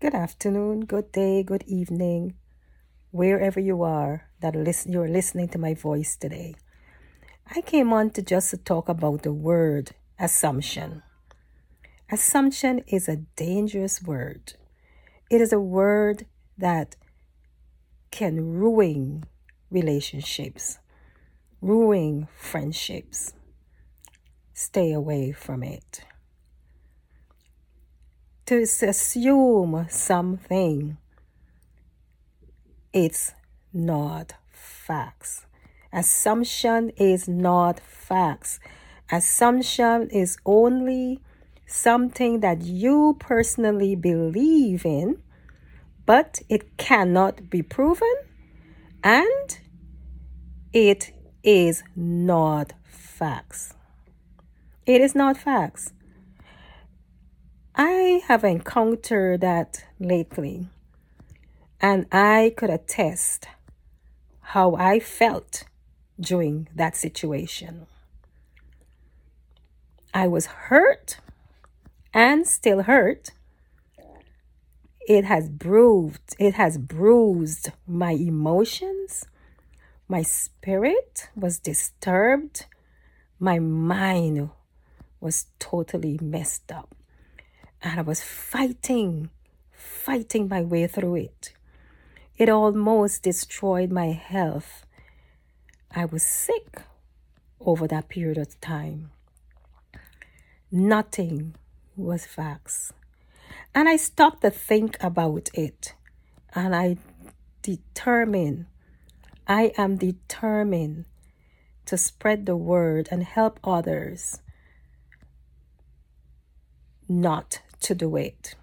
Good afternoon, good day, good evening, wherever you are that listen, you're listening to my voice today. I came on to just to talk about the word assumption. Assumption is a dangerous word. It is a word that can ruin relationships, ruin friendships. Stay away from it. To assume something, it's not facts. Assumption is not facts. Assumption is only something that you personally believe in, but it cannot be proven and it is not facts. It is not facts. I have encountered that lately, and I could attest how I felt during that situation. I was hurt and still hurt. It has bruised, it has bruised my emotions. My spirit was disturbed. My mind was totally messed up. And I was fighting, fighting my way through it. It almost destroyed my health. I was sick over that period of time. Nothing was facts. And I stopped to think about it. And I determined, I am determined to spread the word and help others not to do it.